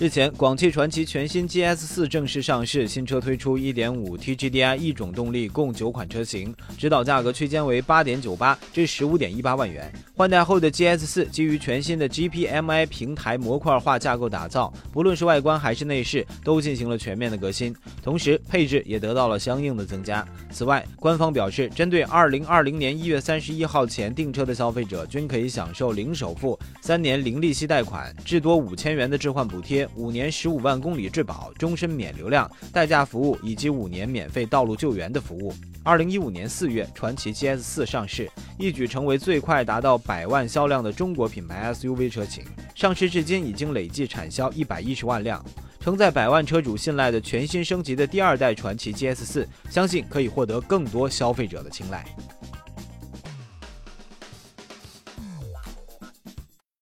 日前，广汽传祺全新 GS 四正式上市，新车推出1.5 T GDI 一种动力，共九款车型，指导价格区间为8.98至15.18万元。换代后的 GS 四基于全新的 GPMI 平台模块化架构打造，不论是外观还是内饰，都进行了全面的革新，同时配置也得到了相应的增加。此外，官方表示，针对2020年1月31号前订车的消费者，均可以享受零首付、三年零利息贷款，至多五千元的置换补贴。五年十五万公里质保，终身免流量代驾服务，以及五年免费道路救援的服务。二零一五年四月，传祺 GS 四上市，一举成为最快达到百万销量的中国品牌 SUV 车型。上市至今已经累计产销一百一十万辆，承载百万车主信赖的全新升级的第二代传祺 GS 四，相信可以获得更多消费者的青睐。